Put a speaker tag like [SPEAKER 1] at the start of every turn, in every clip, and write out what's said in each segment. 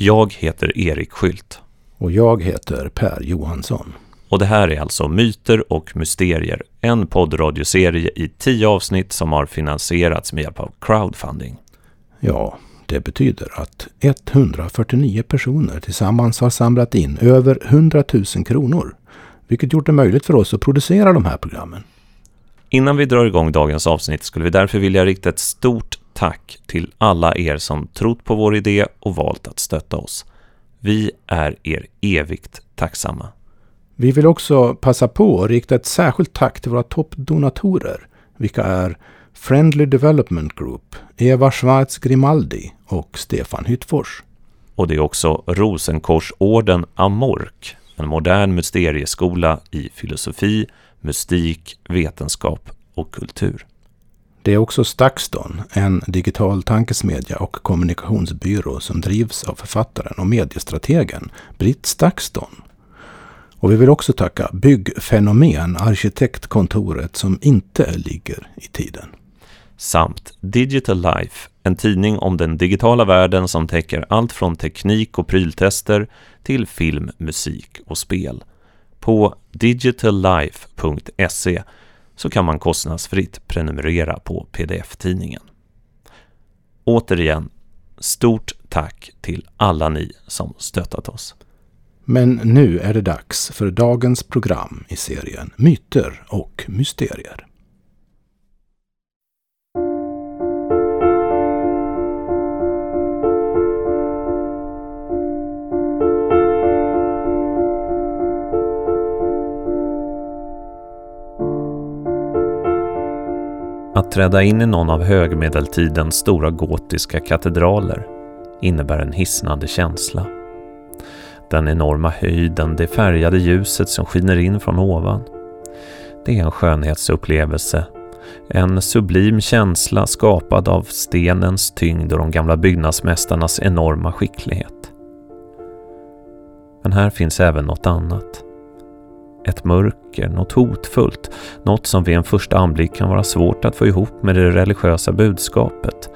[SPEAKER 1] Jag heter Erik Skylt.
[SPEAKER 2] Och jag heter Per Johansson.
[SPEAKER 1] Och det här är alltså Myter och mysterier, en poddradioserie i tio avsnitt som har finansierats med hjälp av crowdfunding.
[SPEAKER 2] Ja, det betyder att 149 personer tillsammans har samlat in över 100 000 kronor, vilket gjort det möjligt för oss att producera de här programmen.
[SPEAKER 1] Innan vi drar igång dagens avsnitt skulle vi därför vilja rikta ett stort tack till alla er som trott på vår idé och valt att stötta oss. Vi är er evigt tacksamma.
[SPEAKER 2] Vi vill också passa på att rikta ett särskilt tack till våra toppdonatorer, vilka är Friendly Development Group, Eva Schwarz Grimaldi och Stefan Hyttfors.
[SPEAKER 1] Och det är också Rosenkorsorden Amork, en modern mysterieskola i filosofi, mystik, vetenskap och kultur.
[SPEAKER 2] Det är också Stakston, en digital tankesmedja och kommunikationsbyrå som drivs av författaren och mediestrategen Britt Stakston. Och vi vill också tacka Byggfenomen, arkitektkontoret som inte ligger i tiden.
[SPEAKER 1] Samt Digital Life, en tidning om den digitala världen som täcker allt från teknik och pryltester till film, musik och spel. På digitallife.se så kan man kostnadsfritt prenumerera på pdf-tidningen. Återigen, stort tack till alla ni som stöttat oss.
[SPEAKER 2] Men nu är det dags för dagens program i serien Myter och mysterier.
[SPEAKER 1] Att träda in i någon av högmedeltidens stora gotiska katedraler innebär en hisnande känsla. Den enorma höjden, det färgade ljuset som skiner in från ovan. Det är en skönhetsupplevelse, en sublim känsla skapad av stenens tyngd och de gamla byggnadsmästarnas enorma skicklighet. Men här finns även något annat. Ett mörker, något hotfullt, något som vid en första anblick kan vara svårt att få ihop med det religiösa budskapet,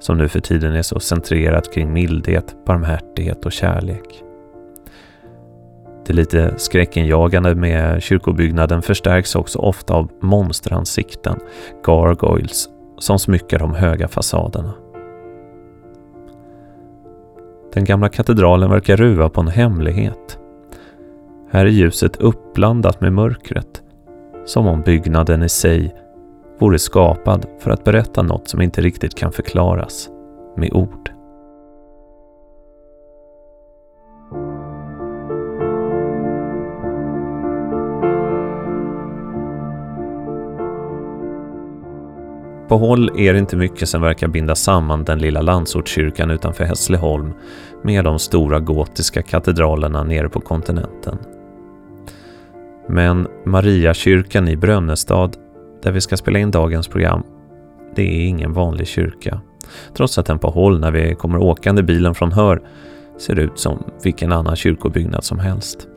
[SPEAKER 1] som nu för tiden är så centrerat kring mildhet, barmhärtighet och kärlek. Det lite skräckenjagande med kyrkobyggnaden förstärks också ofta av monsteransikten, gargoyles, som smyckar de höga fasaderna. Den gamla katedralen verkar ruva på en hemlighet. Här är ljuset uppblandat med mörkret, som om byggnaden i sig vore skapad för att berätta något som inte riktigt kan förklaras med ord. På håll är det inte mycket som verkar binda samman den lilla landsortskyrkan utanför Hässleholm med de stora gotiska katedralerna nere på kontinenten. Men Mariakyrkan i Brönnestad, där vi ska spela in dagens program, det är ingen vanlig kyrka. Trots att den på håll när vi kommer åkande bilen från Hör ser ut som vilken annan kyrkobyggnad som helst.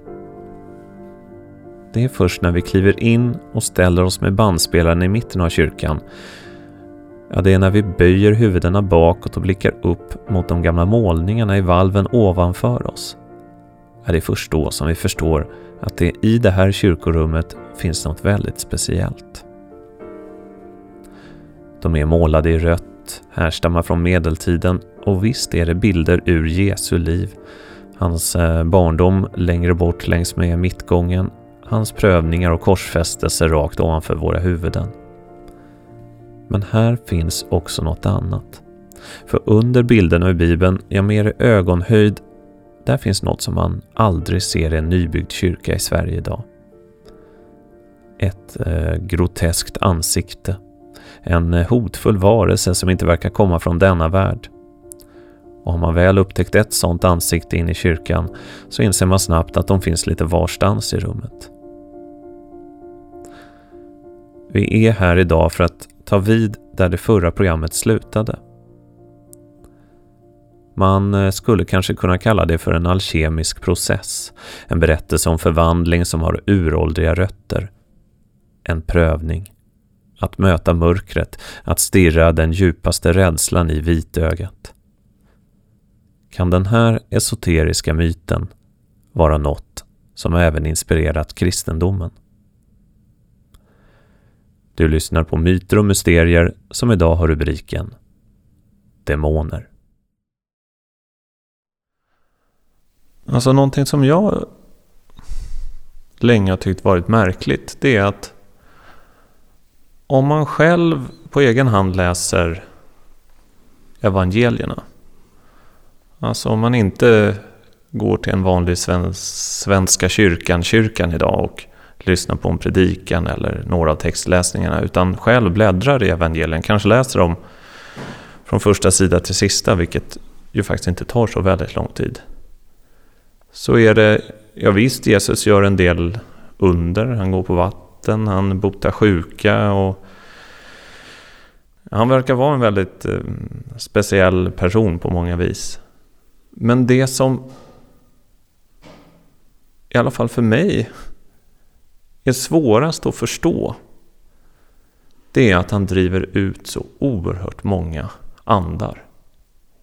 [SPEAKER 1] Det är först när vi kliver in och ställer oss med bandspelaren i mitten av kyrkan Ja, det är när vi böjer huvudena bakåt och blickar upp mot de gamla målningarna i valven ovanför oss är det är först då som vi förstår att det i det här kyrkorummet finns något väldigt speciellt. De är målade i rött, härstammar från medeltiden och visst är det bilder ur Jesu liv. Hans eh, barndom längre bort längs med mittgången, hans prövningar och korsfästelser rakt ovanför våra huvuden. Men här finns också något annat. För under bilderna i Bibeln, ja mer i ögonhöjd, där finns något som man aldrig ser i en nybyggd kyrka i Sverige idag. Ett eh, groteskt ansikte. En hotfull varelse som inte verkar komma från denna värld. Och har man väl upptäckt ett sådant ansikte in i kyrkan så inser man snabbt att de finns lite varstans i rummet. Vi är här idag för att ta vid där det förra programmet slutade. Man eh, skulle kanske kunna kalla det för en alkemisk process, en berättelse om förvandling som har uråldriga rötter. En prövning. Att möta mörkret, att stirra den djupaste rädslan i vitögat. kan den här esoteriska myten vara något som även inspirerat kristendomen. Du lyssnar på Myter och mysterier som idag har rubriken Demoner. Alltså någonting som jag länge har tyckt varit märkligt det är att om man själv på egen hand läser evangelierna. Alltså om man inte går till en vanlig Svenska kyrkan, kyrkan idag och lyssnar på en predikan eller några av textläsningarna utan själv bläddrar i evangelien, kanske läser dem från första sida till sista, vilket ju faktiskt inte tar så väldigt lång tid. Så är det, ja visst, Jesus gör en del under, han går på vatten, han botar sjuka och han verkar vara en väldigt eh, speciell person på många vis. Men det som i alla fall för mig är svårast att förstå det är att han driver ut så oerhört många andar.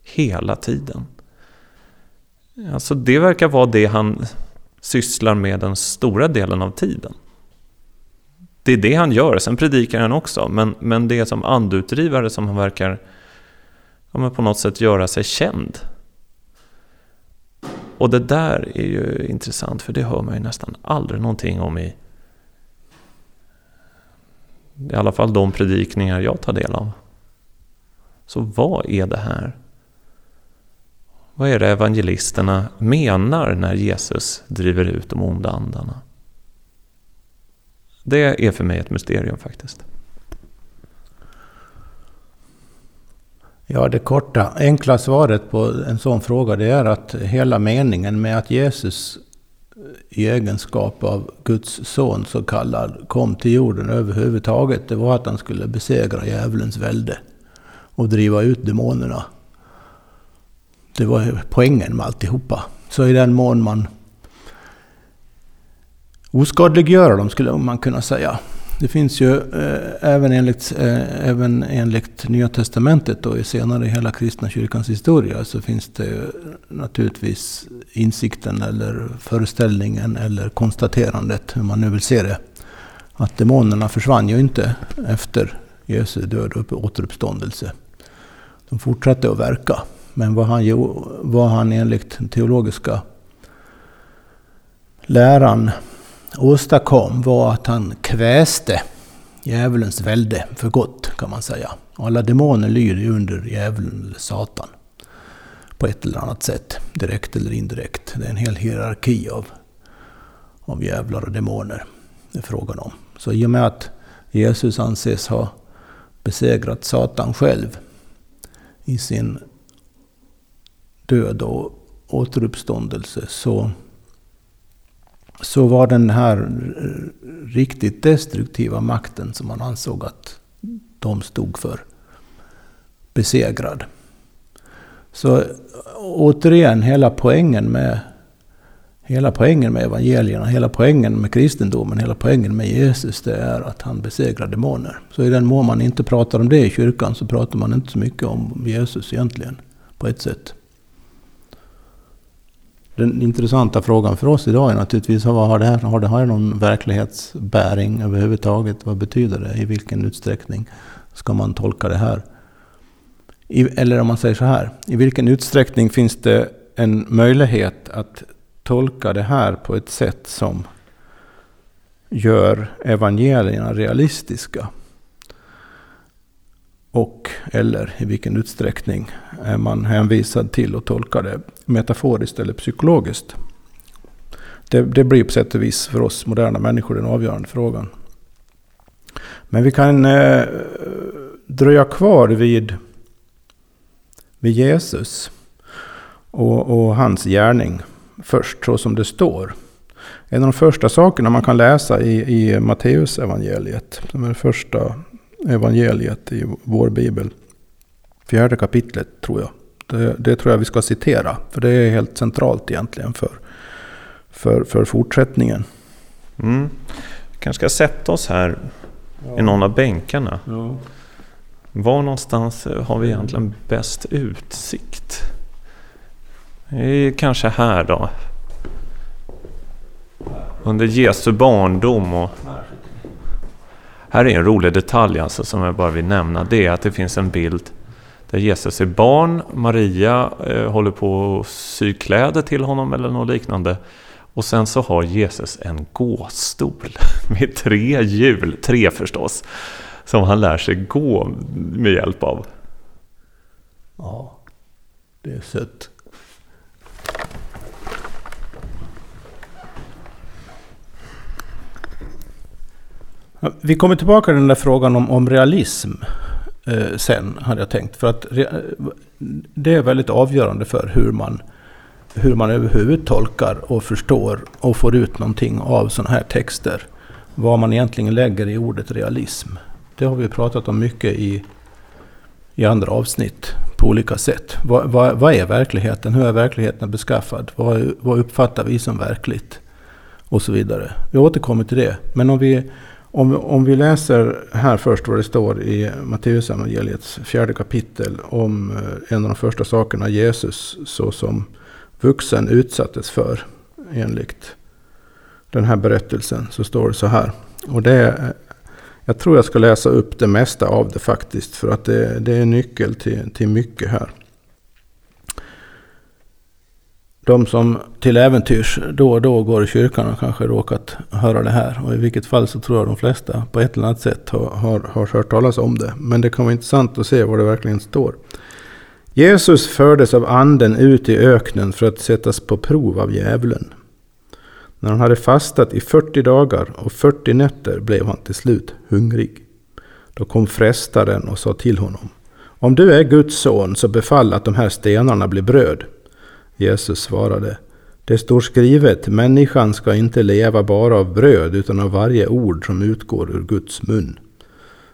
[SPEAKER 1] Hela tiden. Alltså det verkar vara det han sysslar med den stora delen av tiden. Det är det han gör, sen predikar han också. Men, men det är som andutdrivare som han verkar ja, på något sätt göra sig känd. Och det där är ju intressant för det hör man ju nästan aldrig någonting om i i alla fall de predikningar jag tar del av. Så vad är det här? Vad är det evangelisterna menar när Jesus driver ut de onda andarna? Det är för mig ett mysterium faktiskt.
[SPEAKER 2] Ja, det korta, enkla svaret på en sån fråga det är att hela meningen med att Jesus i egenskap av Guds son så kallad kom till jorden överhuvudtaget, det var att han skulle besegra djävulens välde och driva ut demonerna. Det var poängen med alltihopa. Så i den mån man oskadliggöra dem skulle man kunna säga. Det finns ju eh, även, enligt, eh, även enligt Nya Testamentet och senare i hela kristna kyrkans historia så finns det naturligtvis insikten eller föreställningen eller konstaterandet, hur man nu vill se det, att demonerna försvann ju inte efter Jesu död och återuppståndelse. De fortsatte att verka. Men vad han, vad han enligt den teologiska läran åstadkom var att han kväste djävulens välde för gott kan man säga. Alla demoner lyder ju under djävulen eller Satan. På ett eller annat sätt, direkt eller indirekt. Det är en hel hierarki av, av djävlar och demoner det är frågan om. Så i och med att Jesus anses ha besegrat Satan själv i sin död och återuppståndelse så så var den här riktigt destruktiva makten som man ansåg att de stod för besegrad. Så återigen, hela poängen med Hela poängen med evangelierna, hela poängen med kristendomen, hela poängen med Jesus, det är att han besegrar demoner. Så i den mån man inte pratar om det i kyrkan så pratar man inte så mycket om Jesus egentligen, på ett sätt. Den intressanta frågan för oss idag är naturligtvis, vad har det här, har det här någon verklighetsbäring överhuvudtaget? Vad betyder det? I vilken utsträckning ska man tolka det här? I, eller om man säger så här, i vilken utsträckning finns det en möjlighet att tolka det här på ett sätt som gör evangelierna realistiska? Och eller i vilken utsträckning är man hänvisad till att tolka det metaforiskt eller psykologiskt? Det, det blir på sätt och vis för oss moderna människor den avgörande frågan. Men vi kan eh, dröja kvar vid, vid Jesus och, och hans gärning först, så som det står. En av de första sakerna man kan läsa i, i Matteus evangeliet, det första evangeliet i vår bibel. Fjärde kapitlet tror jag. Det, det, tror jag vi ska citera. För det är helt centralt egentligen för, för, för fortsättningen.
[SPEAKER 1] Mm. Kanske ska sätta oss här ja. i någon av bänkarna. Ja. Var någonstans har vi egentligen bäst utsikt? Det är kanske här då. Under Jesu barndom och... Här är en rolig detalj alltså som jag bara vill nämna. Det är att det finns en bild där Jesus är barn. Maria eh, håller på att sy kläder till honom eller något liknande. Och sen så har Jesus en gåstol med tre hjul, tre förstås, som han lär sig gå med hjälp av.
[SPEAKER 2] Ja, det är sött. Vi kommer tillbaka till den där frågan om, om realism eh, sen, hade jag tänkt. För att eh, det är väldigt avgörande för hur man, hur man överhuvudtaget tolkar och förstår och får ut någonting av sådana här texter. Vad man egentligen lägger i ordet realism. Det har vi pratat om mycket i, i andra avsnitt på olika sätt. Vad, vad, vad är verkligheten? Hur är verkligheten beskaffad? Vad, vad uppfattar vi som verkligt? Och så vidare. Vi återkommer till det. Men om vi om, om vi läser här först vad det står i Matteusevangeliets fjärde kapitel om eh, en av de första sakerna Jesus såsom vuxen utsattes för enligt den här berättelsen så står det så här. Och det är, jag tror jag ska läsa upp det mesta av det faktiskt för att det, det är nyckel till, till mycket här de som till äventyrs då och då går i kyrkan och kanske råkat höra det här. Och i vilket fall så tror jag de flesta på ett eller annat sätt har, har, har hört talas om det. Men det kan vara intressant att se vad det verkligen står. Jesus fördes av anden ut i öknen för att sättas på prov av djävulen. När han hade fastat i 40 dagar och 40 nätter blev han till slut hungrig. Då kom frestaren och sa till honom. Om du är Guds son så befall att de här stenarna blir bröd. Jesus svarade. Det står skrivet, människan ska inte leva bara av bröd utan av varje ord som utgår ur Guds mun.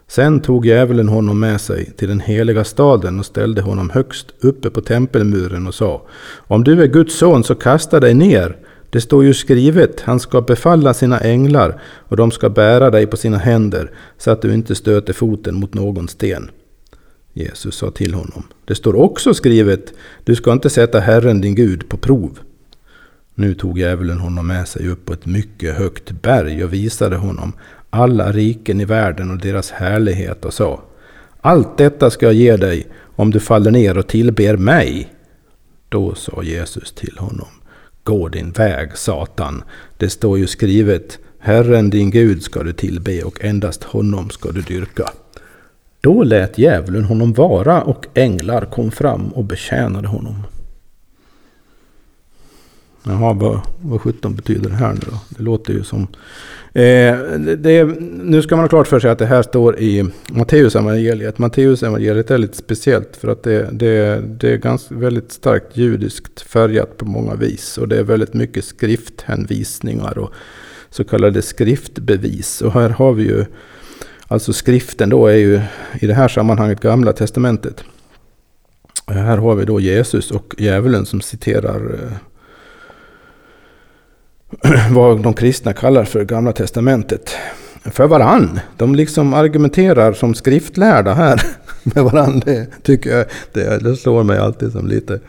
[SPEAKER 2] Sen tog djävulen honom med sig till den heliga staden och ställde honom högst uppe på tempelmuren och sa Om du är Guds son så kasta dig ner. Det står ju skrivet, han ska befalla sina änglar och de ska bära dig på sina händer så att du inte stöter foten mot någon sten. Jesus sa till honom. Det står också skrivet, du ska inte sätta Herren din Gud på prov. Nu tog djävulen honom med sig upp på ett mycket högt berg och visade honom alla riken i världen och deras härlighet och sa Allt detta ska jag ge dig om du faller ner och tillber mig. Då sa Jesus till honom Gå din väg, Satan. Det står ju skrivet Herren din Gud ska du tillbe och endast honom ska du dyrka. Då lät djävulen honom vara och änglar kom fram och betjänade honom. Jaha, vad, vad sjutton betyder det här nu då? Det låter ju som... Eh, det, nu ska man ha klart för sig att det här står i Matteus-evangeliet. Matteus-evangeliet är lite speciellt för att det, det, det är ganska väldigt starkt judiskt färgat på många vis. Och det är väldigt mycket skrifthänvisningar och så kallade skriftbevis. Och här har vi ju Alltså skriften då är ju i det här sammanhanget Gamla Testamentet. Här har vi då Jesus och djävulen som citerar eh, vad de kristna kallar för Gamla Testamentet. För varann. De liksom argumenterar som skriftlärda här med varann. Det tycker jag, det, det slår mig alltid som lite,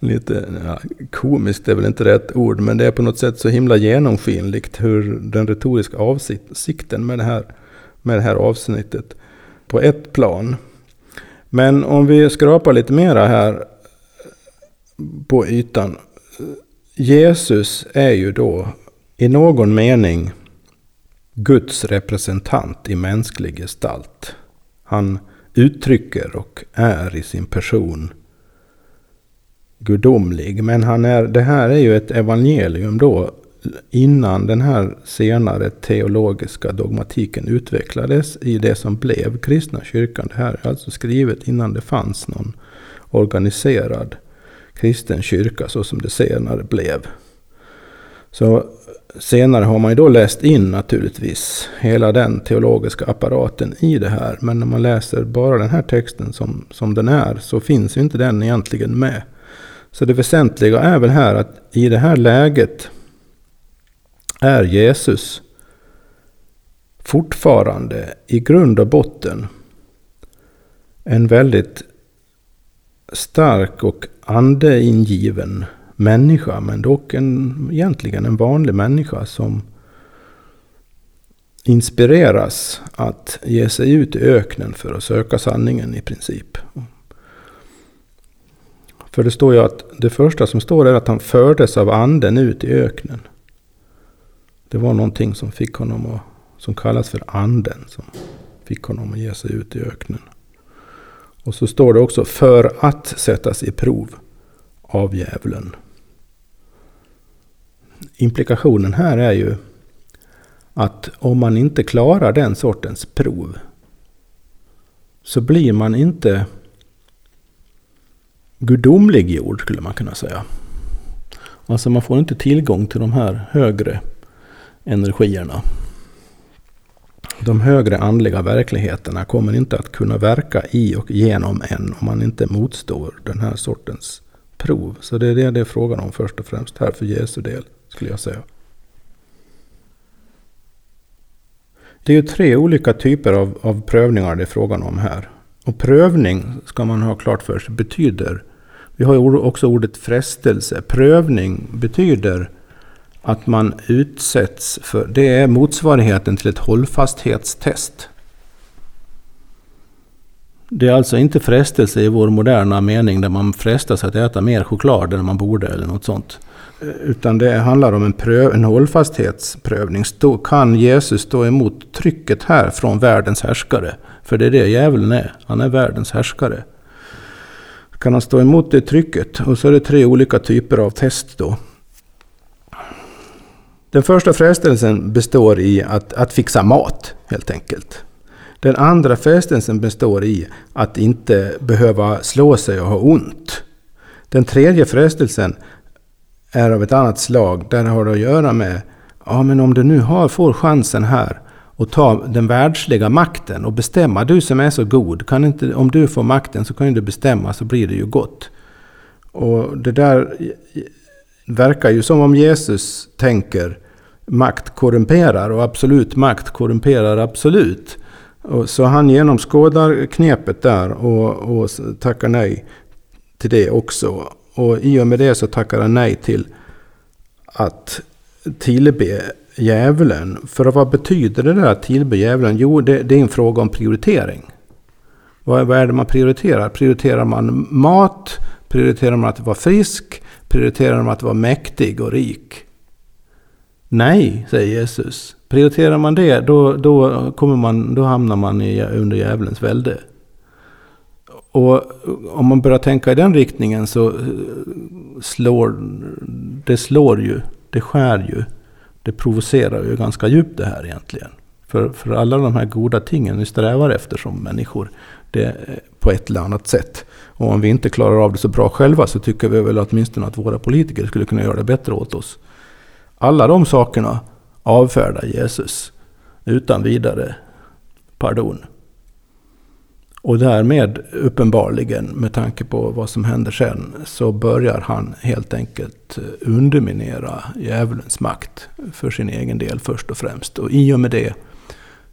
[SPEAKER 2] lite ja, komiskt är väl inte rätt ord. Men det är på något sätt så himla genomskinligt hur den retoriska avsikten med det här med det här avsnittet på ett plan. Men om vi skrapar lite mera här på ytan. Jesus är ju då i någon mening Guds representant i mänsklig gestalt. Han uttrycker och är i sin person gudomlig. Men han är, det här är ju ett evangelium då innan den här senare teologiska dogmatiken utvecklades i det som blev kristna kyrkan. Det här är alltså skrivet innan det fanns någon organiserad kristen kyrka så som det senare blev. Så senare har man ju då läst in naturligtvis hela den teologiska apparaten i det här. Men när man läser bara den här texten som, som den är så finns ju inte den egentligen med. Så det väsentliga är väl här att i det här läget är Jesus fortfarande i grund och botten en väldigt stark och andeingiven människa, men dock en, egentligen en vanlig människa som inspireras att ge sig ut i öknen för att söka sanningen i princip. För det står ju att det första som står är att han fördes av anden ut i öknen. Det var någonting som fick honom att, som kallas för anden, som fick honom att ge sig ut i öknen. Och så står det också för att sättas i prov av djävulen. Implikationen här är ju att om man inte klarar den sortens prov så blir man inte gudomliggjord skulle man kunna säga. Alltså man får inte tillgång till de här högre energierna. De högre andliga verkligheterna kommer inte att kunna verka i och genom en om man inte motstår den här sortens prov. Så det är det det är frågan om först och främst här för Jesu del, skulle jag säga. Det är ju tre olika typer av, av prövningar det är frågan om här. Och prövning, ska man ha klart för sig, betyder... Vi har ju också ordet frestelse. Prövning betyder att man utsätts för... Det är motsvarigheten till ett hållfasthetstest. Det är alltså inte frestelse i vår moderna mening där man frestas att äta mer choklad än man borde eller något sånt. Utan det handlar om en, pröv, en hållfasthetsprövning. Stå, kan Jesus stå emot trycket här från världens härskare? För det är det djävulen är. Han är världens härskare. Kan han stå emot det trycket? Och så är det tre olika typer av test då. Den första frestelsen består i att, att fixa mat, helt enkelt. Den andra frestelsen består i att inte behöva slå sig och ha ont. Den tredje frestelsen är av ett annat slag. Där har det att göra med, ja men om du nu har, får chansen här och ta den världsliga makten och bestämma. Du som är så god, kan inte, om du får makten så kan du bestämma så blir det ju gott. Och det där verkar ju som om Jesus tänker makt korrumperar och absolut makt korrumperar absolut. Och så han genomskådar knepet där och, och tackar nej till det också. Och i och med det så tackar han nej till att tillbe djävulen. För vad betyder det där att tillbe djävulen? Jo, det, det är en fråga om prioritering. Vad, vad är det man prioriterar? Prioriterar man mat? Prioriterar man att vara frisk? Prioriterar man att vara mäktig och rik? Nej, säger Jesus. Prioriterar man det, då, då, kommer man, då hamnar man i, under djävulens välde. Och om man börjar tänka i den riktningen så eh, slår det slår ju, det skär ju, det provocerar ju ganska djupt det här egentligen. För, för alla de här goda tingen vi strävar efter som människor, det eh, på ett eller annat sätt. Och om vi inte klarar av det så bra själva så tycker vi väl åtminstone att våra politiker skulle kunna göra det bättre åt oss. Alla de sakerna avfärdar Jesus utan vidare pardon. Och därmed uppenbarligen, med tanke på vad som händer sen, så börjar han helt enkelt eh, underminera djävulens makt för sin egen del först och främst. Och i och med det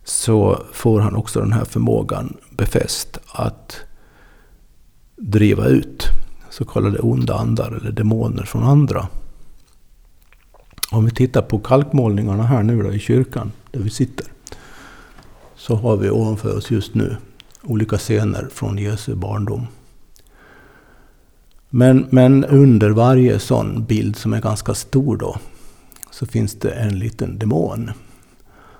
[SPEAKER 2] så får han också den här förmågan befäst att driva ut så kallade onda andar eller demoner från andra. Om vi tittar på kalkmålningarna här nu då i kyrkan där vi sitter. Så har vi ovanför oss just nu olika scener från Jesu barndom. Men, men under varje sån bild som är ganska stor då så finns det en liten demon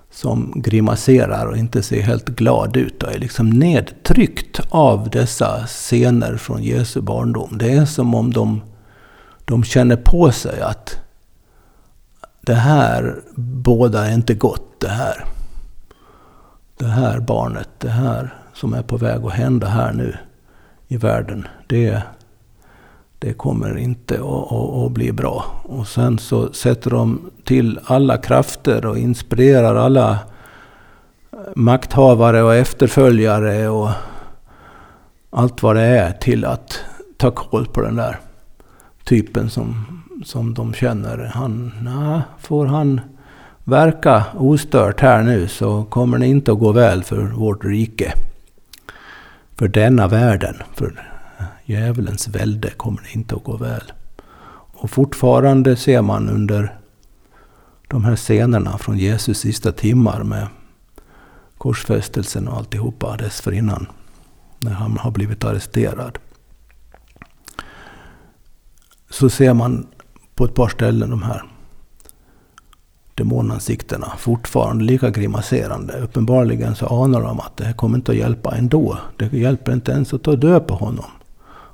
[SPEAKER 2] som grimaserar och inte ser helt glad ut och är liksom nedtryckt av dessa scener från Jesu barndom. Det är som om de, de känner på sig att det här båda är inte gott det här. Det här barnet, det här som är på väg att hända här nu i världen, det, det kommer inte att, att, att, bli bra. Och sen så sätter de till alla krafter och inspirerar alla makthavare och efterföljare och allt vad det är till att ta koll på den där typen som, som de känner. Han, na, får han verka ostört här nu så kommer det inte att gå väl för vårt rike för denna världen. För djävulens välde kommer det inte att gå väl. Och fortfarande ser man under de här scenerna från Jesus sista timmar med korsfästelsen och alltihopa dessförinnan. När han har blivit arresterad. Så ser man på ett par ställen de här demonansiktena fortfarande lika grimaserande. Uppenbarligen så anar de att det här kommer inte att hjälpa ändå. Det hjälper inte ens att ta död på honom.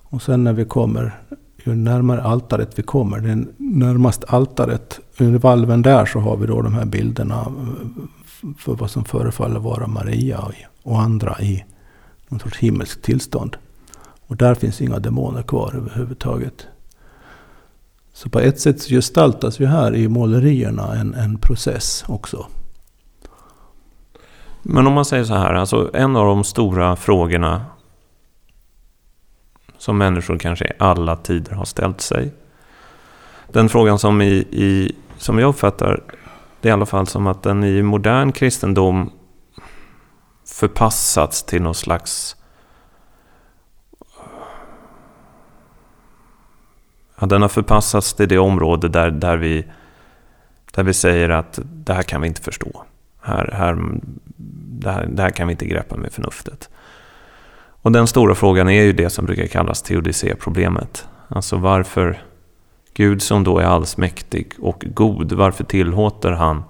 [SPEAKER 2] Och sen när vi kommer, ju närmare altaret vi kommer, den närmast altaret, under valven där så har vi då de här bilderna för vad som förefaller vara Maria och andra i någon sorts himmelskt tillstånd. Och där finns inga demoner kvar överhuvudtaget. Så på ett sätt gestaltas ju här i målerierna en, en process också.
[SPEAKER 1] Men om man säger så här, alltså en av de stora frågorna som människor kanske i alla tider har ställt sig. Den frågan som, i, i, som jag uppfattar det är i alla fall som att den i modern kristendom förpassats till någon slags Ja, den har förpassats till det område där, där, vi, där vi säger att det här kan vi inte förstå. Här, här, det, här, det här kan vi inte greppa med förnuftet. Och den stora frågan är ju det som brukar kallas teodicéproblemet. Alltså varför Gud som då är allsmäktig och god, varför tillåter han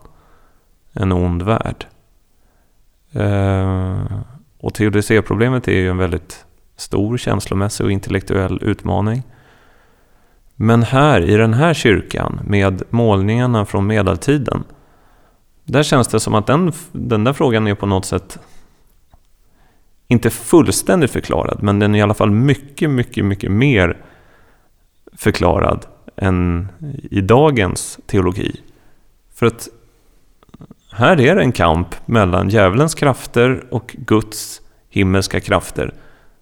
[SPEAKER 1] en ond värld? Eh, och teodicéproblemet är ju en väldigt stor känslomässig och intellektuell utmaning. Men här i den här kyrkan med målningarna från medeltiden. Där känns det som att den, den där frågan är på något sätt inte fullständigt förklarad, men den är i alla fall mycket, mycket, mycket mer förklarad än i dagens teologi. För att här är det en kamp mellan djävulens krafter och Guds himmelska krafter.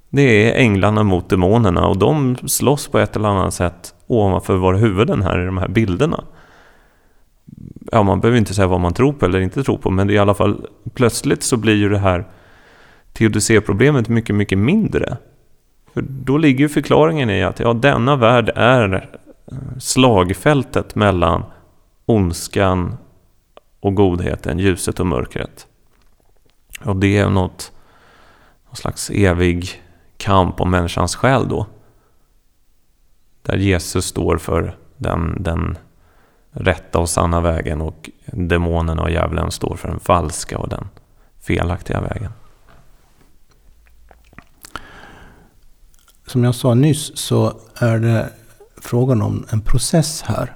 [SPEAKER 1] Det är änglarna mot demonerna och de slåss på ett eller annat sätt ovanför våra huvuden här i de här bilderna. Ja, man behöver inte säga vad man tror på eller inte tror på, men det är i alla fall plötsligt så blir ju det här teodicéproblemet mycket, mycket mindre. För då ligger ju förklaringen i att ja, denna värld är slagfältet mellan ondskan och godheten, ljuset och mörkret. Och det är något, någon slags evig kamp om människans själ då. Där Jesus står för den, den rätta och sanna vägen och demonerna och djävulen står för den falska och den felaktiga vägen.
[SPEAKER 2] Som jag sa nyss så är det frågan om en process här.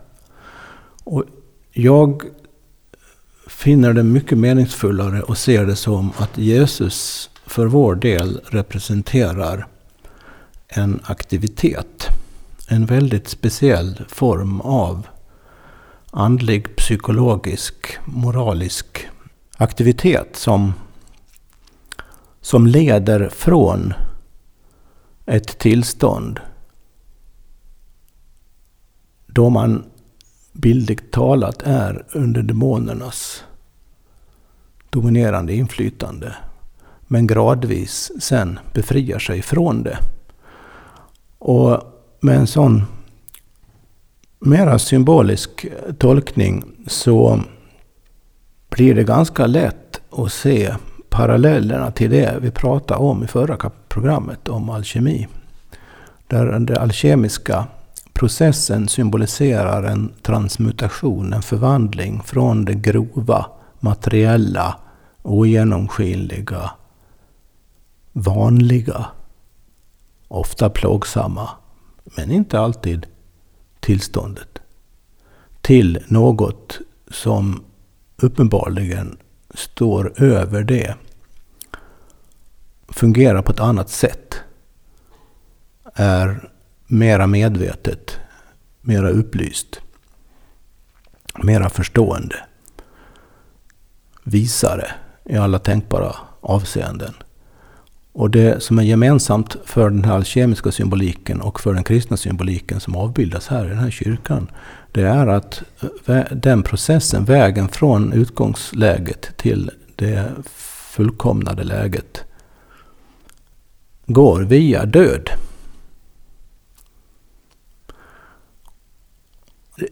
[SPEAKER 2] Och jag finner det mycket meningsfullare och ser det som att Jesus för vår del representerar en aktivitet en väldigt speciell form av andlig, psykologisk, moralisk aktivitet som, som leder från ett tillstånd då man bildligt talat är under demonernas dominerande inflytande men gradvis sen befriar sig från det. Och med en sån mera symbolisk tolkning så blir det ganska lätt att se parallellerna till det vi pratade om i förra programmet om alkemi. Där den alkemiska processen symboliserar en transmutation, en förvandling från det grova, materiella, ogenomskinliga, vanliga, ofta plågsamma men inte alltid tillståndet, till något som uppenbarligen står över det, fungerar på ett annat sätt, är mera medvetet, mera upplyst, mera förstående, visare i alla tänkbara avseenden. Och det som är gemensamt för den här alkemiska symboliken och för den kristna symboliken som avbildas här i den här kyrkan, det är att den processen, vägen från utgångsläget till det fullkomnade läget, går via död.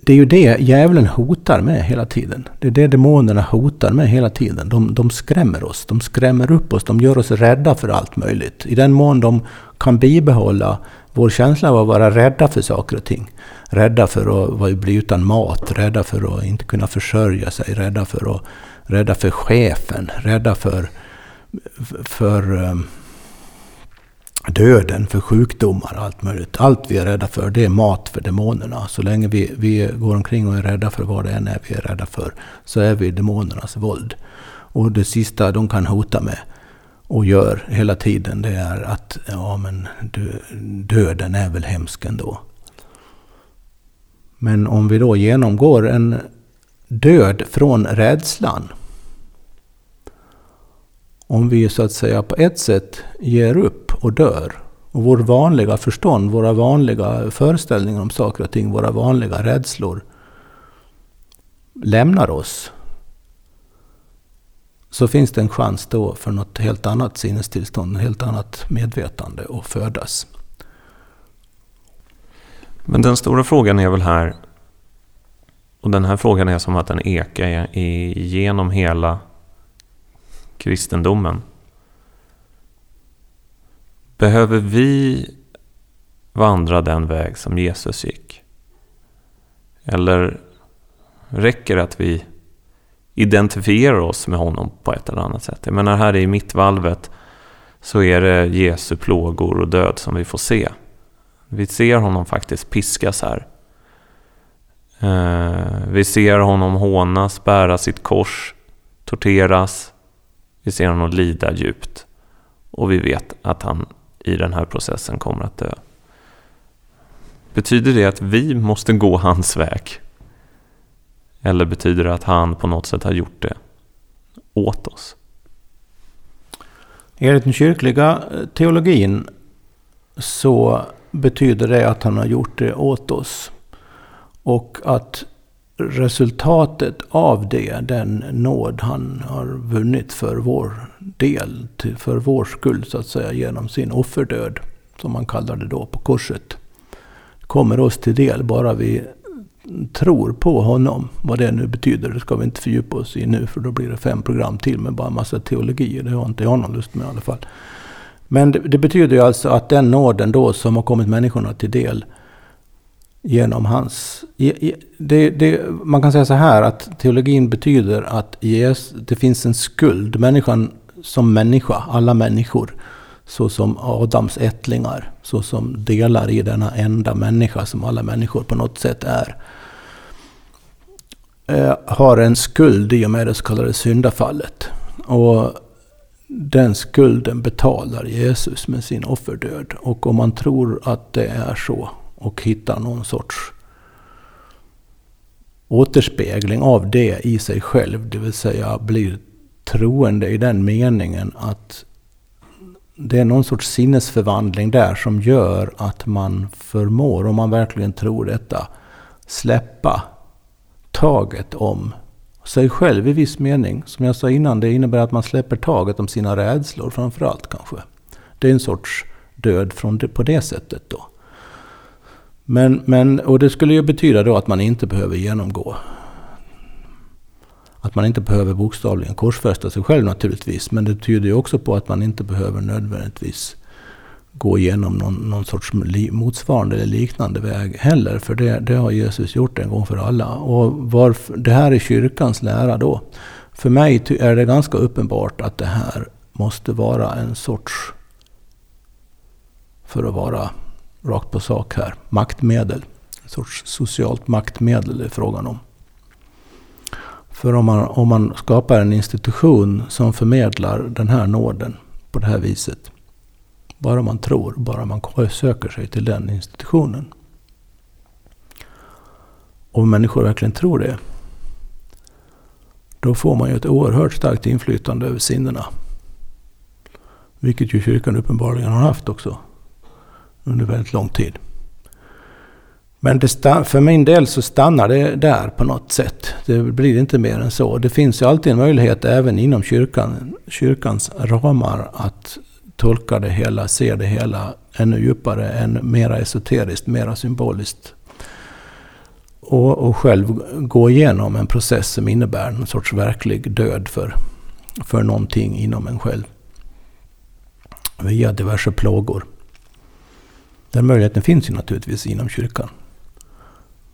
[SPEAKER 2] Det är ju det djävulen hotar med hela tiden. Det är det demonerna hotar med hela tiden. De, de skrämmer oss, de skrämmer upp oss, de gör oss rädda för allt möjligt. I den mån de kan bibehålla vår känsla av att vara rädda för saker och ting. Rädda för att bli utan mat, rädda för att inte kunna försörja sig, rädda för, att, rädda för chefen, rädda för, för ehm, döden, för sjukdomar, allt möjligt. Allt vi är rädda för, det är mat för demonerna. Så länge vi, vi går omkring och är rädda för vad det än är vi är rädda för, så är vi demonernas våld. Och det sista de kan hota med, och gör hela tiden, det är att ja, men döden är väl hemsk ändå. Men om vi då genomgår en död från rädslan, om vi så att säga på ett sätt ger upp och dör och vårt vanliga förstånd, våra vanliga föreställningar om saker och ting, våra vanliga rädslor lämnar oss. Så finns det en chans då för något helt annat sinnestillstånd, ett helt annat medvetande att födas.
[SPEAKER 1] Men den stora frågan är väl här, och den här frågan är som att den ekar genom hela kristendomen. Behöver vi vandra den väg som Jesus gick? Eller räcker det att vi identifierar oss med honom på ett eller annat sätt? Jag menar här i mittvalvet så är det Jesu plågor och död som vi får se. Vi ser honom faktiskt piskas här. Eh, vi ser honom hånas, bära sitt kors, torteras, vi ser honom lida djupt och vi vet att han i den här processen kommer att dö. Betyder det att vi måste gå hans väg? Eller betyder det att han på något sätt har gjort det åt oss?
[SPEAKER 2] Enligt den kyrkliga eh, teologin så betyder det att han har gjort det åt oss. Och att resultatet av det, den nåd han har vunnit för vår del, för vår skull så att säga, genom sin offerdöd, som man kallar det då på korset, kommer oss till del bara vi tror på honom. Vad det nu betyder, det ska vi inte fördjupa oss i nu, för då blir det fem program till med bara massa teologi. Det har inte jag någon lust med i alla fall. Men det, det betyder ju alltså att den nåden då som har kommit människorna till del genom hans... Det, det, man kan säga så här att teologin betyder att yes, det finns en skuld. Människan som människa, alla människor, så som Adams ättlingar, så som delar i denna enda människa som alla människor på något sätt är, eh, har en skuld i och med det så kallade syndafallet. Och den skulden betalar Jesus med sin offerdöd. Och om man tror att det är så och hitta någon sorts återspegling av det i sig själv. Det vill säga blir troende i den meningen att det är någon sorts sinnesförvandling där som gör att man förmår, om man verkligen tror detta, släppa taget om sig själv i viss mening. Som jag sa innan, det innebär att man släpper taget om sina rädslor framförallt kanske. Det är en sorts död från det, på det sättet då. Men, men, och det skulle ju betyda då att man inte behöver genomgå att man inte behöver bokstavligen korsfästa sig själv naturligtvis. Men det tyder ju också på att man inte behöver nödvändigtvis gå igenom någon, någon sorts motsvarande eller liknande väg heller. För det, det har Jesus gjort en gång för alla. Och varför, det här är kyrkans lära då. För mig är det ganska uppenbart att det här måste vara en sorts, för att vara rakt på sak här, maktmedel. En sorts socialt maktmedel är frågan om. För om man, om man skapar en institution som förmedlar den här nåden på det här viset. Bara man tror, bara man söker sig till den institutionen. Om människor verkligen tror det. Då får man ju ett oerhört starkt inflytande över sinnena. Vilket ju kyrkan uppenbarligen har haft också under väldigt lång tid. Men det, för min del så stannar det där på något sätt. Det blir inte mer än så. Det finns ju alltid en möjlighet även inom kyrkan, kyrkans ramar att tolka det hela, se det hela ännu djupare, än mera esoteriskt, mera symboliskt. och, och själv gå igenom en process som innebär en sorts verklig död för, för någonting inom en själv. Via diverse plågor. Den möjligheten finns ju naturligtvis inom kyrkan.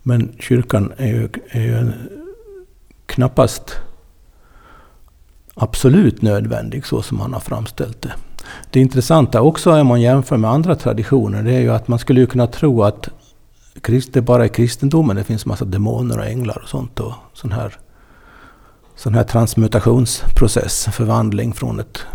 [SPEAKER 2] Men kyrkan är ju, är ju knappast absolut nödvändig så som man har framställt det. Det intressanta också om man jämför med andra traditioner det är ju att man skulle ju kunna tro att det bara är kristendomen det finns massa demoner och änglar och sånt och sån här, sån här transmutationsprocess, förvandling från ett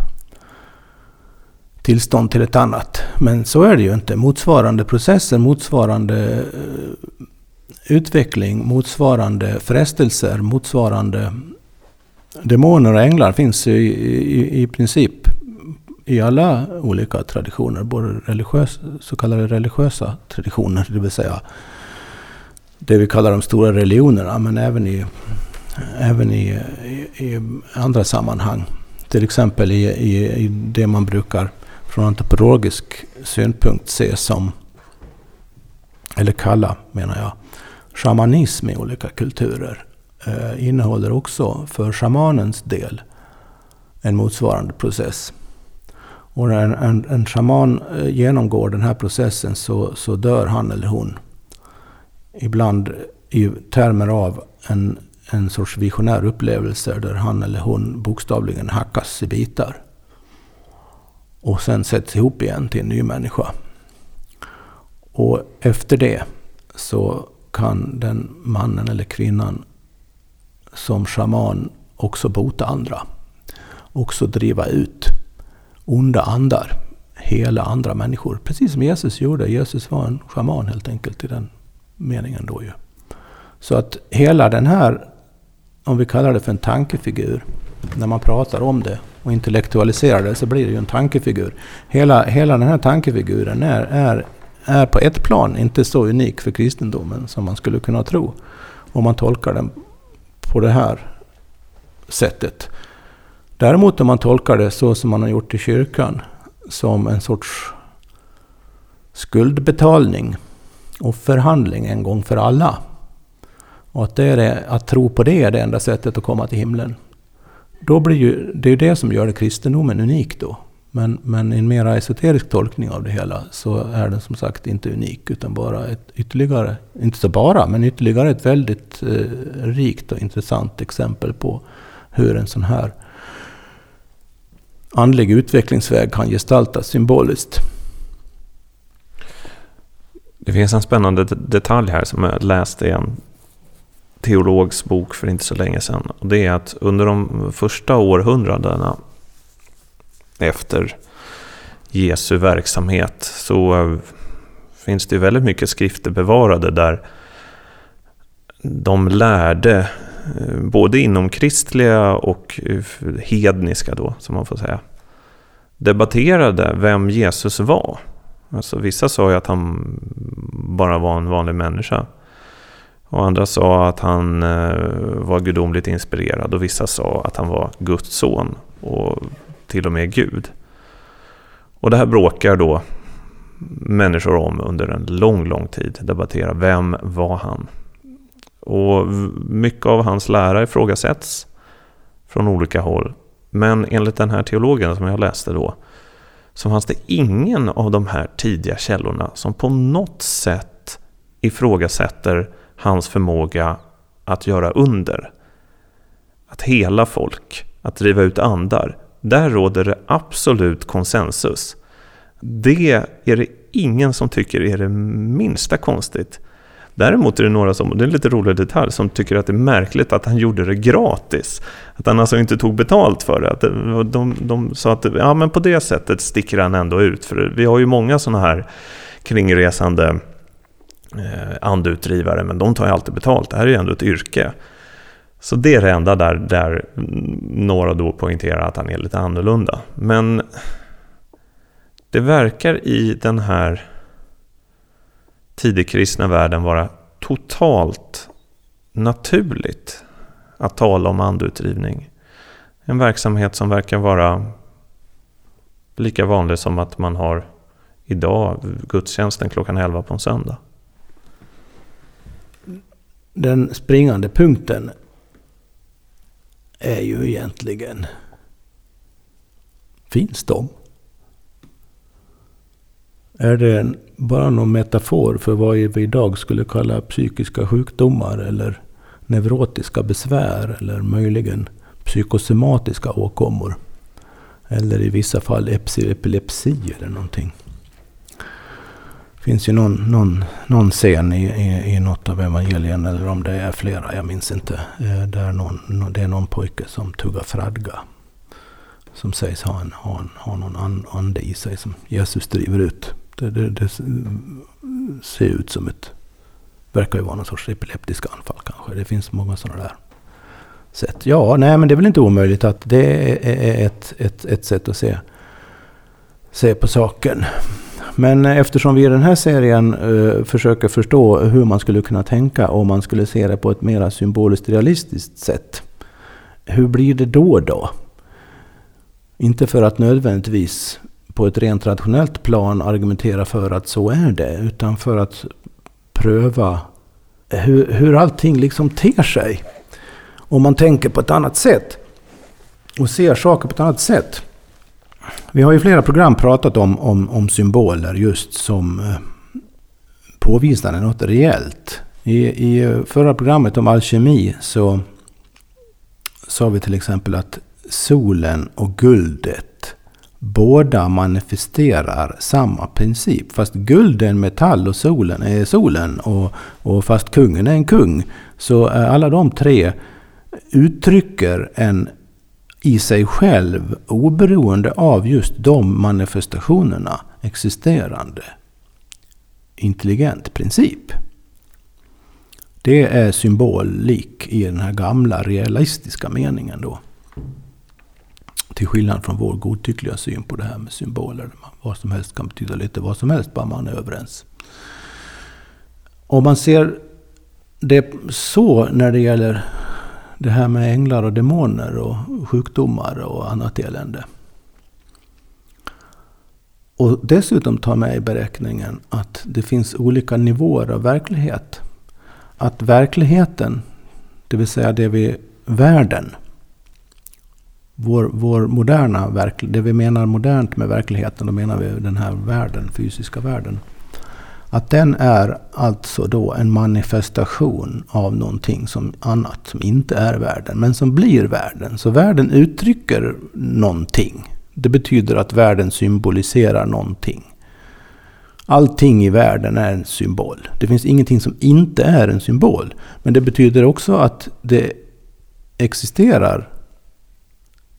[SPEAKER 2] tillstånd till ett annat. Men så är det ju inte. Motsvarande processer, motsvarande eh, utveckling, motsvarande frestelser, motsvarande demoner och änglar finns i, i, i princip i alla olika traditioner. Både religiös, så kallade religiösa traditioner, det vill säga det vi kallar de stora religionerna, men även i, även i, i, i andra sammanhang. Till exempel i, i, i det man brukar från antropologisk synpunkt se som, eller kalla menar jag, shamanism i olika kulturer eh, innehåller också för shamanens del en motsvarande process. Och när en, en, en shaman eh, genomgår den här processen så, så dör han eller hon. Ibland i termer av en, en sorts visionär upplevelse där han eller hon bokstavligen hackas i bitar. Och sen sätts ihop igen till en ny människa. Och efter det så kan den mannen eller kvinnan som shaman också bota andra. Också driva ut onda andar, hela andra människor. Precis som Jesus gjorde. Jesus var en shaman helt enkelt i den meningen då ju. Så att hela den här, om vi kallar det för en tankefigur, när man pratar om det och intellektualiserar det så blir det ju en tankefigur. Hela, hela den här tankefiguren är, är, är på ett plan inte så unik för kristendomen som man skulle kunna tro. Om man tolkar den på det här sättet. Däremot om man tolkar det så som man har gjort i kyrkan, som en sorts skuldbetalning och förhandling en gång för alla. Och att, det är det, att tro på det är det enda sättet att komma till himlen. Då blir ju, det är ju det som gör det kristendomen unik då. Men, men i en mer esoterisk tolkning av det hela så är den som sagt inte unik utan bara ett ytterligare, inte så bara, men ytterligare ett väldigt eh, rikt och intressant exempel på hur en sån här andlig utvecklingsväg kan gestaltas symboliskt.
[SPEAKER 1] Det finns en spännande detalj här som jag läste i en teologs bok för inte så länge sedan. Och det är att under de första århundradena efter Jesu verksamhet så eh, finns det väldigt mycket skrifter bevarade där de lärde eh, både inom kristliga och eh, hedniska då, som man får säga, debatterade vem Jesus var. Alltså vissa sa ju att han bara var en vanlig människa. Och andra sa att han eh, var gudomligt inspirerad och vissa sa att han var Guds son och till och med Gud. Och det här bråkar då människor om under en lång, lång tid. debatterar vem var han? Och mycket av hans lära ifrågasätts från olika håll. Men enligt den här teologen som jag läste då så fanns det ingen av de här tidiga källorna som på något sätt ifrågasätter hans förmåga att göra under. Att hela folk, att driva ut andar. Där råder det absolut konsensus. Det är det ingen som tycker är det minsta konstigt. Däremot är det några som, och det är en lite rolig detalj, som tycker att det är märkligt att han gjorde det gratis. Att han alltså inte tog betalt för det. Att de, de sa att ja, men på det sättet sticker han ändå ut. För vi har ju många sådana här kringresande eh, andutdrivare, men de tar ju alltid betalt. Det här är ju ändå ett yrke. Så det är det enda där, där några då poängterar att han är lite annorlunda. Men det verkar i den här tidigkristna världen vara totalt naturligt att tala om andutdrivning. En verksamhet som verkar vara lika vanlig som att man har idag gudstjänsten klockan 11 på en söndag
[SPEAKER 2] den springande punkten är ju egentligen... Finns de? Är det bara någon metafor för vad vi idag skulle kalla psykiska sjukdomar eller neurotiska besvär eller möjligen psykosomatiska åkommor? Eller i vissa fall epilepsi eller någonting. Det finns ju någon, någon, någon scen i, i, i något av evangelierna, eller om det är flera, jag minns inte. Eh, där någon, det är någon pojke som tuggar fradga. Som sägs ha, en, ha, en, ha någon ande i sig som Jesus driver ut. Det, det, det ser ut som ett... Verkar ju vara någon sorts epileptiska anfall kanske. Det finns många sådana där sätt. Ja, nej men det är väl inte omöjligt att det är ett, ett, ett sätt att se, se på saken. Men eh, eftersom vi i den här serien eh, försöker förstå hur man skulle kunna tänka om man skulle se det på ett mer symboliskt realistiskt sätt. Hur blir det då då? Inte för att nödvändigtvis på ett rent rationellt plan argumentera för att så är det. Utan för att pröva hur, hur allting liksom ter sig. Om man tänker på ett annat sätt. Och ser saker på ett annat sätt. Vi har i flera program pratat om, om, om symboler just som påvisade påvisar något reellt. I, I förra programmet om alkemi så sa vi till exempel att solen och guldet båda manifesterar samma princip. Fast guld är en metall och solen är solen. Och, och fast kungen är en kung. Så eh, alla de tre uttrycker en i sig själv, oberoende av just de manifestationerna, existerande intelligent princip. Det är symbolik i den här gamla realistiska meningen då. Till skillnad från vår godtyckliga syn på det här med symboler. Vad som helst kan betyda lite vad som helst, bara man är överens. Om man ser det så när det gäller det här med änglar och demoner och sjukdomar och annat elände. Och dessutom ta med i beräkningen att det finns olika nivåer av verklighet. Att verkligheten, det vill säga det vi, världen, vår, vår moderna verklighet, det vi menar modernt med verkligheten, då menar vi den här världen, fysiska världen. Att den är alltså då en manifestation av någonting som annat, som inte är världen, men som blir världen. Så världen uttrycker någonting. Det betyder att världen symboliserar någonting. Allting i världen är en symbol. Det finns ingenting som inte är en symbol. Men det betyder också att det existerar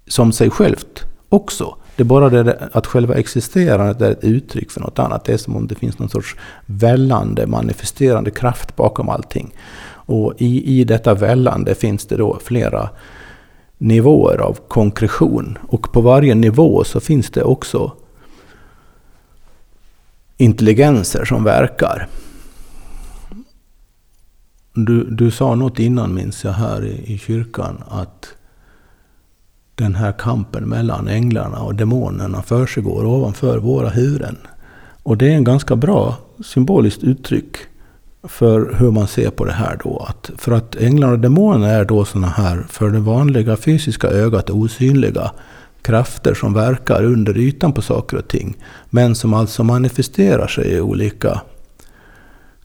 [SPEAKER 2] som sig självt också. Det är bara det att själva existerandet är ett uttryck för något annat. Det är som om det finns någon sorts vällande, manifesterande kraft bakom allting. Och i, i detta vällande finns det då flera nivåer av konkretion. Och på varje nivå så finns det också intelligenser som verkar. Du, du sa något innan minns jag här i, i kyrkan att den här kampen mellan änglarna och demonerna försiggår ovanför våra huvuden. Och det är en ganska bra symboliskt uttryck för hur man ser på det här då. Att för att änglar och demoner är då sådana här för det vanliga fysiska ögat osynliga krafter som verkar under ytan på saker och ting. Men som alltså manifesterar sig i olika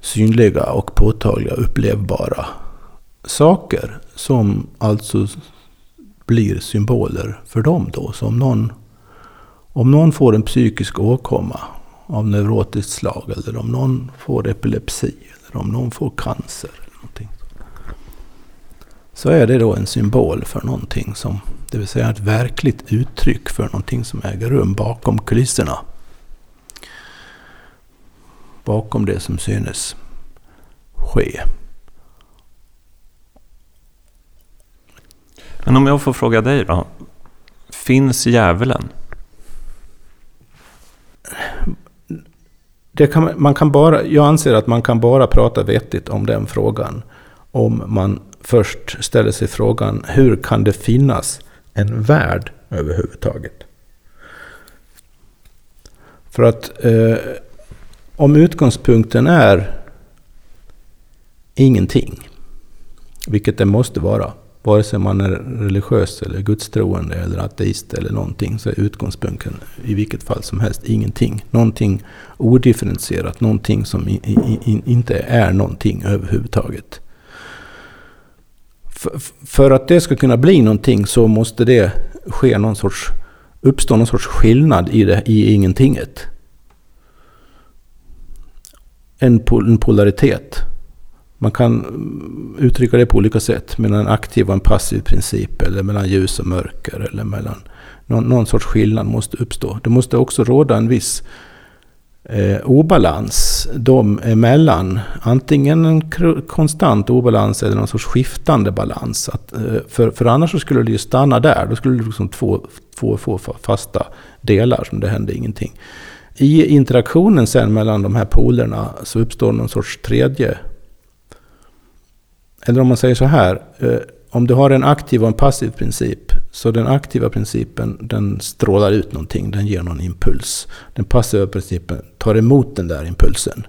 [SPEAKER 2] synliga och påtagliga upplevbara saker. Som alltså blir symboler för dem då. Så om någon, om någon får en psykisk åkomma av neurotiskt slag eller om någon får epilepsi eller om någon får cancer eller någonting. Så är det då en symbol för någonting som, det vill säga ett verkligt uttryck för någonting som äger rum bakom kulisserna. Bakom det som synes ske.
[SPEAKER 1] Men om jag får fråga dig då. Finns djävulen?
[SPEAKER 2] Det kan, man kan bara, jag anser att man kan bara prata vettigt om den frågan om man först ställer sig frågan hur kan det finnas en värld överhuvudtaget? För att eh, om utgångspunkten är ingenting Vilket det måste vara. Vare sig man är religiös eller gudstroende eller ateist eller någonting så är utgångspunkten i vilket fall som helst ingenting. Någonting odifferentierat, någonting som i, i, inte är någonting överhuvudtaget. För, för att det ska kunna bli någonting så måste det ske någon sorts, uppstå någon sorts skillnad i, det, i ingentinget. En, pol, en polaritet. Man kan mm, uttrycka det på olika sätt. Mellan en aktiv och en passiv princip. Eller mellan ljus och mörker. Eller mellan någon, någon sorts skillnad måste uppstå. Det måste också råda en viss eh, obalans dem emellan. Antingen en konstant obalans eller någon sorts skiftande balans. Att, eh, för, för annars så skulle det ju stanna där. Då skulle det liksom två, två, två fasta delar som det hände ingenting. I interaktionen sen mellan de här polerna så uppstår någon sorts tredje eller om man säger så här. Eh, om du har en aktiv och en passiv princip. Så den aktiva principen den strålar ut någonting. Den ger någon impuls. Den passiva principen tar emot den där impulsen.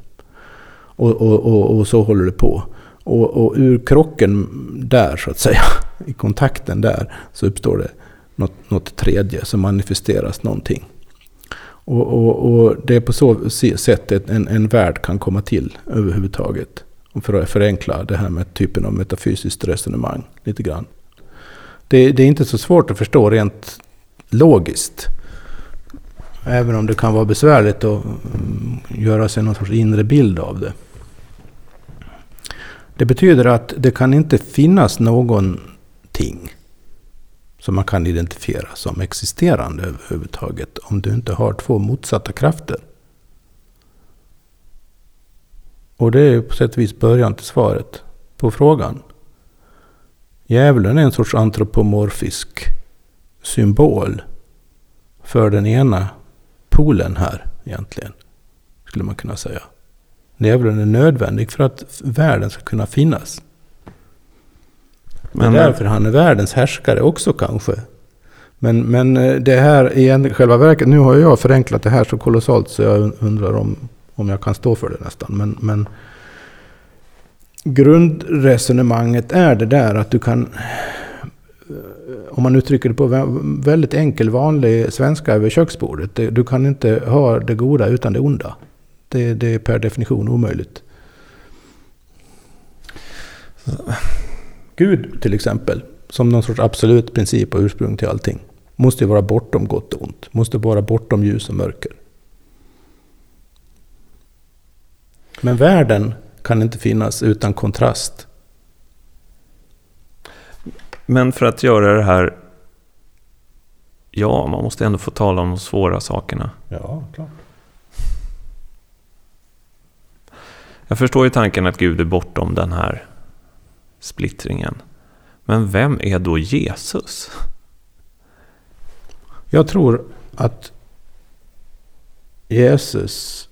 [SPEAKER 2] Och, och, och, och så håller det på. Och, och ur krocken där så att säga. I kontakten där. Så uppstår det något, något tredje. Så manifesteras någonting. Och, och, och det är på så sätt en, en värld kan komma till överhuvudtaget för att förenkla det här med typen av metafysiskt resonemang lite grann. Det, det, är inte så svårt att förstå rent logiskt. Även om det kan vara besvärligt att mm, göra sig någon sorts inre bild av det. Det betyder att det kan inte finnas någonting som man kan identifiera som existerande överhuvudtaget om du inte har två motsatta krafter. Och det är på sätt och vis början till svaret på frågan. Djävulen är en sorts antropomorfisk symbol för den ena polen här egentligen. Skulle man kunna säga. Djävulen är nödvändig för att världen ska kunna finnas. Men, är därför han är världens härskare också kanske. Men, men eh, det här i själva verket, nu har jag förenklat det här så kolossalt så jag undrar om om jag kan stå för det nästan. Men, men grundresonemanget är det där att du kan, om man uttrycker det på väldigt enkel vanlig svenska över köksbordet. Du kan inte ha det goda utan det onda. Det, det är per definition omöjligt. Gud till exempel, som någon sorts absolut princip och ursprung till allting. Måste ju vara bortom gott och ont. Måste vara bortom ljus och mörker. Men världen kan inte finnas utan kontrast.
[SPEAKER 1] Men för att göra det här... Ja, man måste ändå få tala om de svåra sakerna.
[SPEAKER 2] Ja, klart.
[SPEAKER 1] Jag förstår ju tanken att Gud är bortom den här splittringen. Men vem är då Jesus?
[SPEAKER 2] Jag tror att Jesus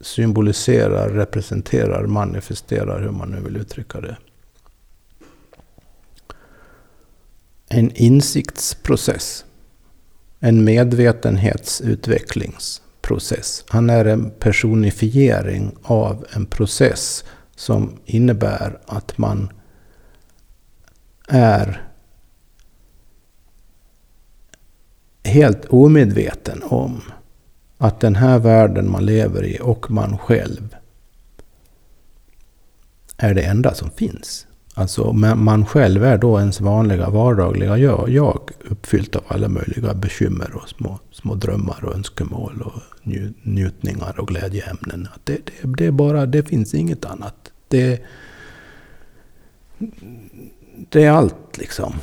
[SPEAKER 2] symboliserar, representerar, manifesterar, hur man nu vill uttrycka det. En insiktsprocess. En medvetenhetsutvecklingsprocess. Han är en personifiering av en process som innebär att man är helt omedveten om att den här världen man lever i och man själv är det enda som finns. Alltså man själv är då ens vanliga vardagliga jag, jag uppfyllt av alla möjliga bekymmer och små, små drömmar och önskemål och njutningar och glädjeämnen. Det, det, det, är bara, det finns inget annat. Det, det är allt liksom.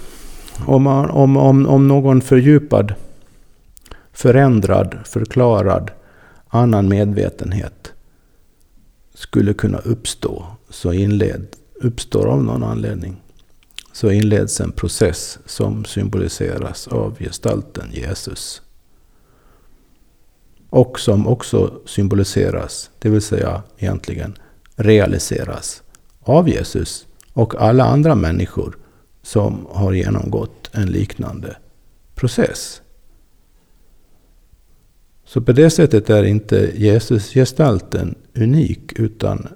[SPEAKER 2] Om, man, om, om, om någon fördjupad förändrad, förklarad, annan medvetenhet skulle kunna uppstå, så inled, uppstår av någon anledning, så inleds en process som symboliseras av gestalten Jesus. Och som också symboliseras, det vill säga egentligen realiseras, av Jesus och alla andra människor som har genomgått en liknande process. Så på det sättet är inte Jesus-gestalten unik utan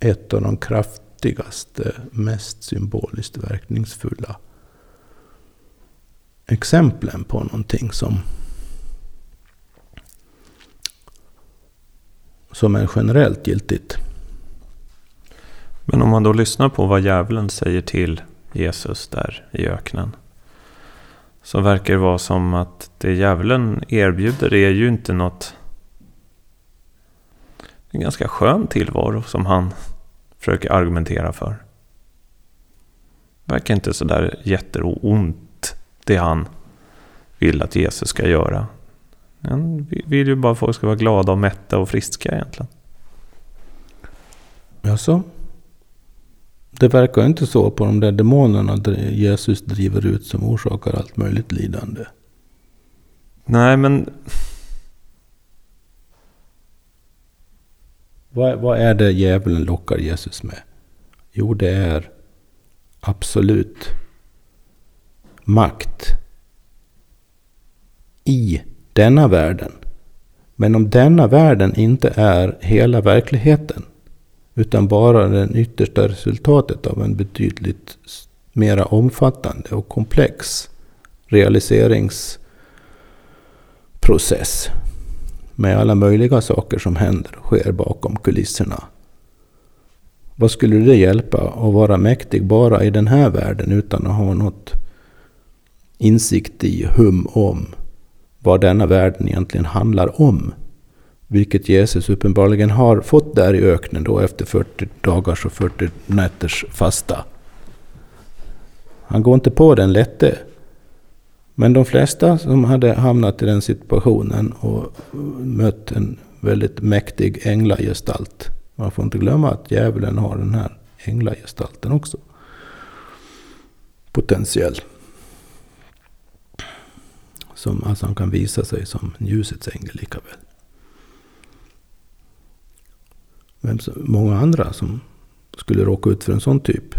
[SPEAKER 2] ett av de kraftigaste, mest symboliskt verkningsfulla exemplen på någonting som som är generellt giltigt.
[SPEAKER 1] Men om man då lyssnar på vad djävulen säger till Jesus där i öknen. Så verkar det vara som att det djävulen erbjuder är ju inte något... En ganska skön tillvaro som han försöker argumentera för. Verkar inte sådär jätteont det han vill att Jesus ska göra. Han vill ju bara att folk ska vara glada och mätta och friska egentligen.
[SPEAKER 2] Jaså? Det verkar inte så på de där demonerna Jesus driver ut som orsakar allt möjligt lidande.
[SPEAKER 1] Nej, men...
[SPEAKER 2] Vad, vad är det djävulen lockar Jesus med? Jo, det är absolut makt i denna världen. Men om denna världen inte är hela verkligheten utan bara det yttersta resultatet av en betydligt mera omfattande och komplex realiseringsprocess med alla möjliga saker som händer och sker bakom kulisserna. Vad skulle det hjälpa att vara mäktig bara i den här världen utan att ha något insikt i, hum om vad denna världen egentligen handlar om? Vilket Jesus uppenbarligen har fått där i öknen då efter 40 dagars och 40 nätters fasta. Han går inte på den lätte. Men de flesta som hade hamnat i den situationen och mött en väldigt mäktig änglagestalt. Man får inte glömma att djävulen har den här änglagestalten också. Potentiell. Som alltså han kan visa sig som ljusets ängel lika väl. Men många andra som skulle råka ut för en sån typ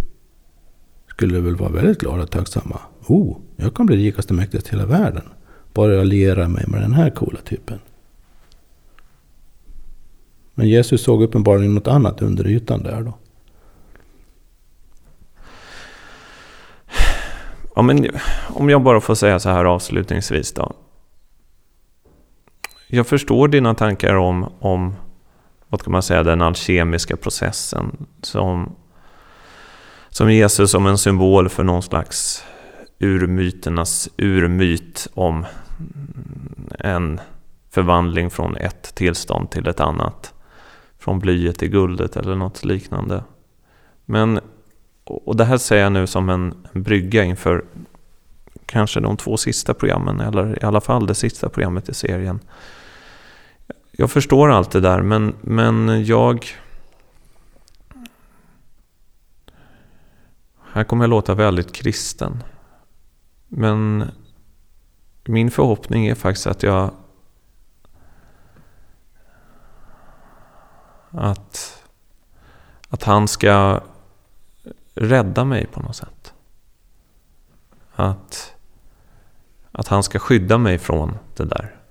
[SPEAKER 2] skulle väl vara väldigt glada och tacksamma. Oh, jag kan bli rikaste mäktigast i hela världen. Bara jag lierar mig med den här coola typen. Men Jesus såg uppenbarligen något annat under ytan där då.
[SPEAKER 1] Ja, men om jag bara får säga så här avslutningsvis då. Jag förstår dina tankar om, om vad ska man säga, den alkemiska processen som, som Jesus som en symbol för någon slags urmyternas urmyt om en förvandling från ett tillstånd till ett annat. Från blyet till guldet eller något liknande. Men, och det här säger jag nu som en, en brygga inför kanske de två sista programmen, eller i alla fall det sista programmet i serien jag förstår allt det där men, men jag... Här kommer jag låta väldigt kristen. Men min förhoppning är faktiskt att jag... Att, att han ska rädda mig på något sätt. Att, att han ska skydda mig från det där.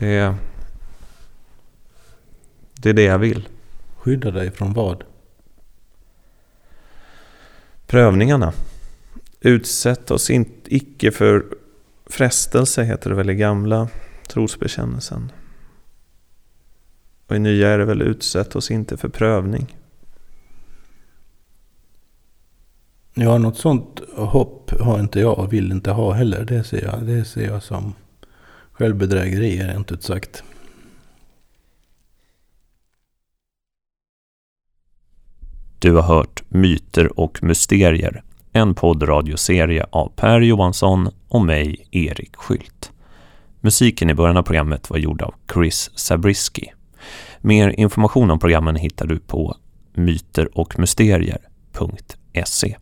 [SPEAKER 1] Det är, det är det jag vill.
[SPEAKER 2] Skydda dig från vad?
[SPEAKER 1] Prövningarna. Utsätt oss in, icke för frestelse, heter det väl i gamla trosbekännelsen. Och i nya är det väl utsätt oss inte för prövning.
[SPEAKER 2] Ja, något sånt hopp har inte jag och vill inte ha heller. Det ser jag, det ser jag som Självbedrägeri är rent ut sagt.
[SPEAKER 1] Du har hört Myter och mysterier, en poddradioserie av Per Johansson och mig, Erik Skylt. Musiken i början av programmet var gjord av Chris Zabrisky. Mer information om programmen hittar du på myterochmysterier.se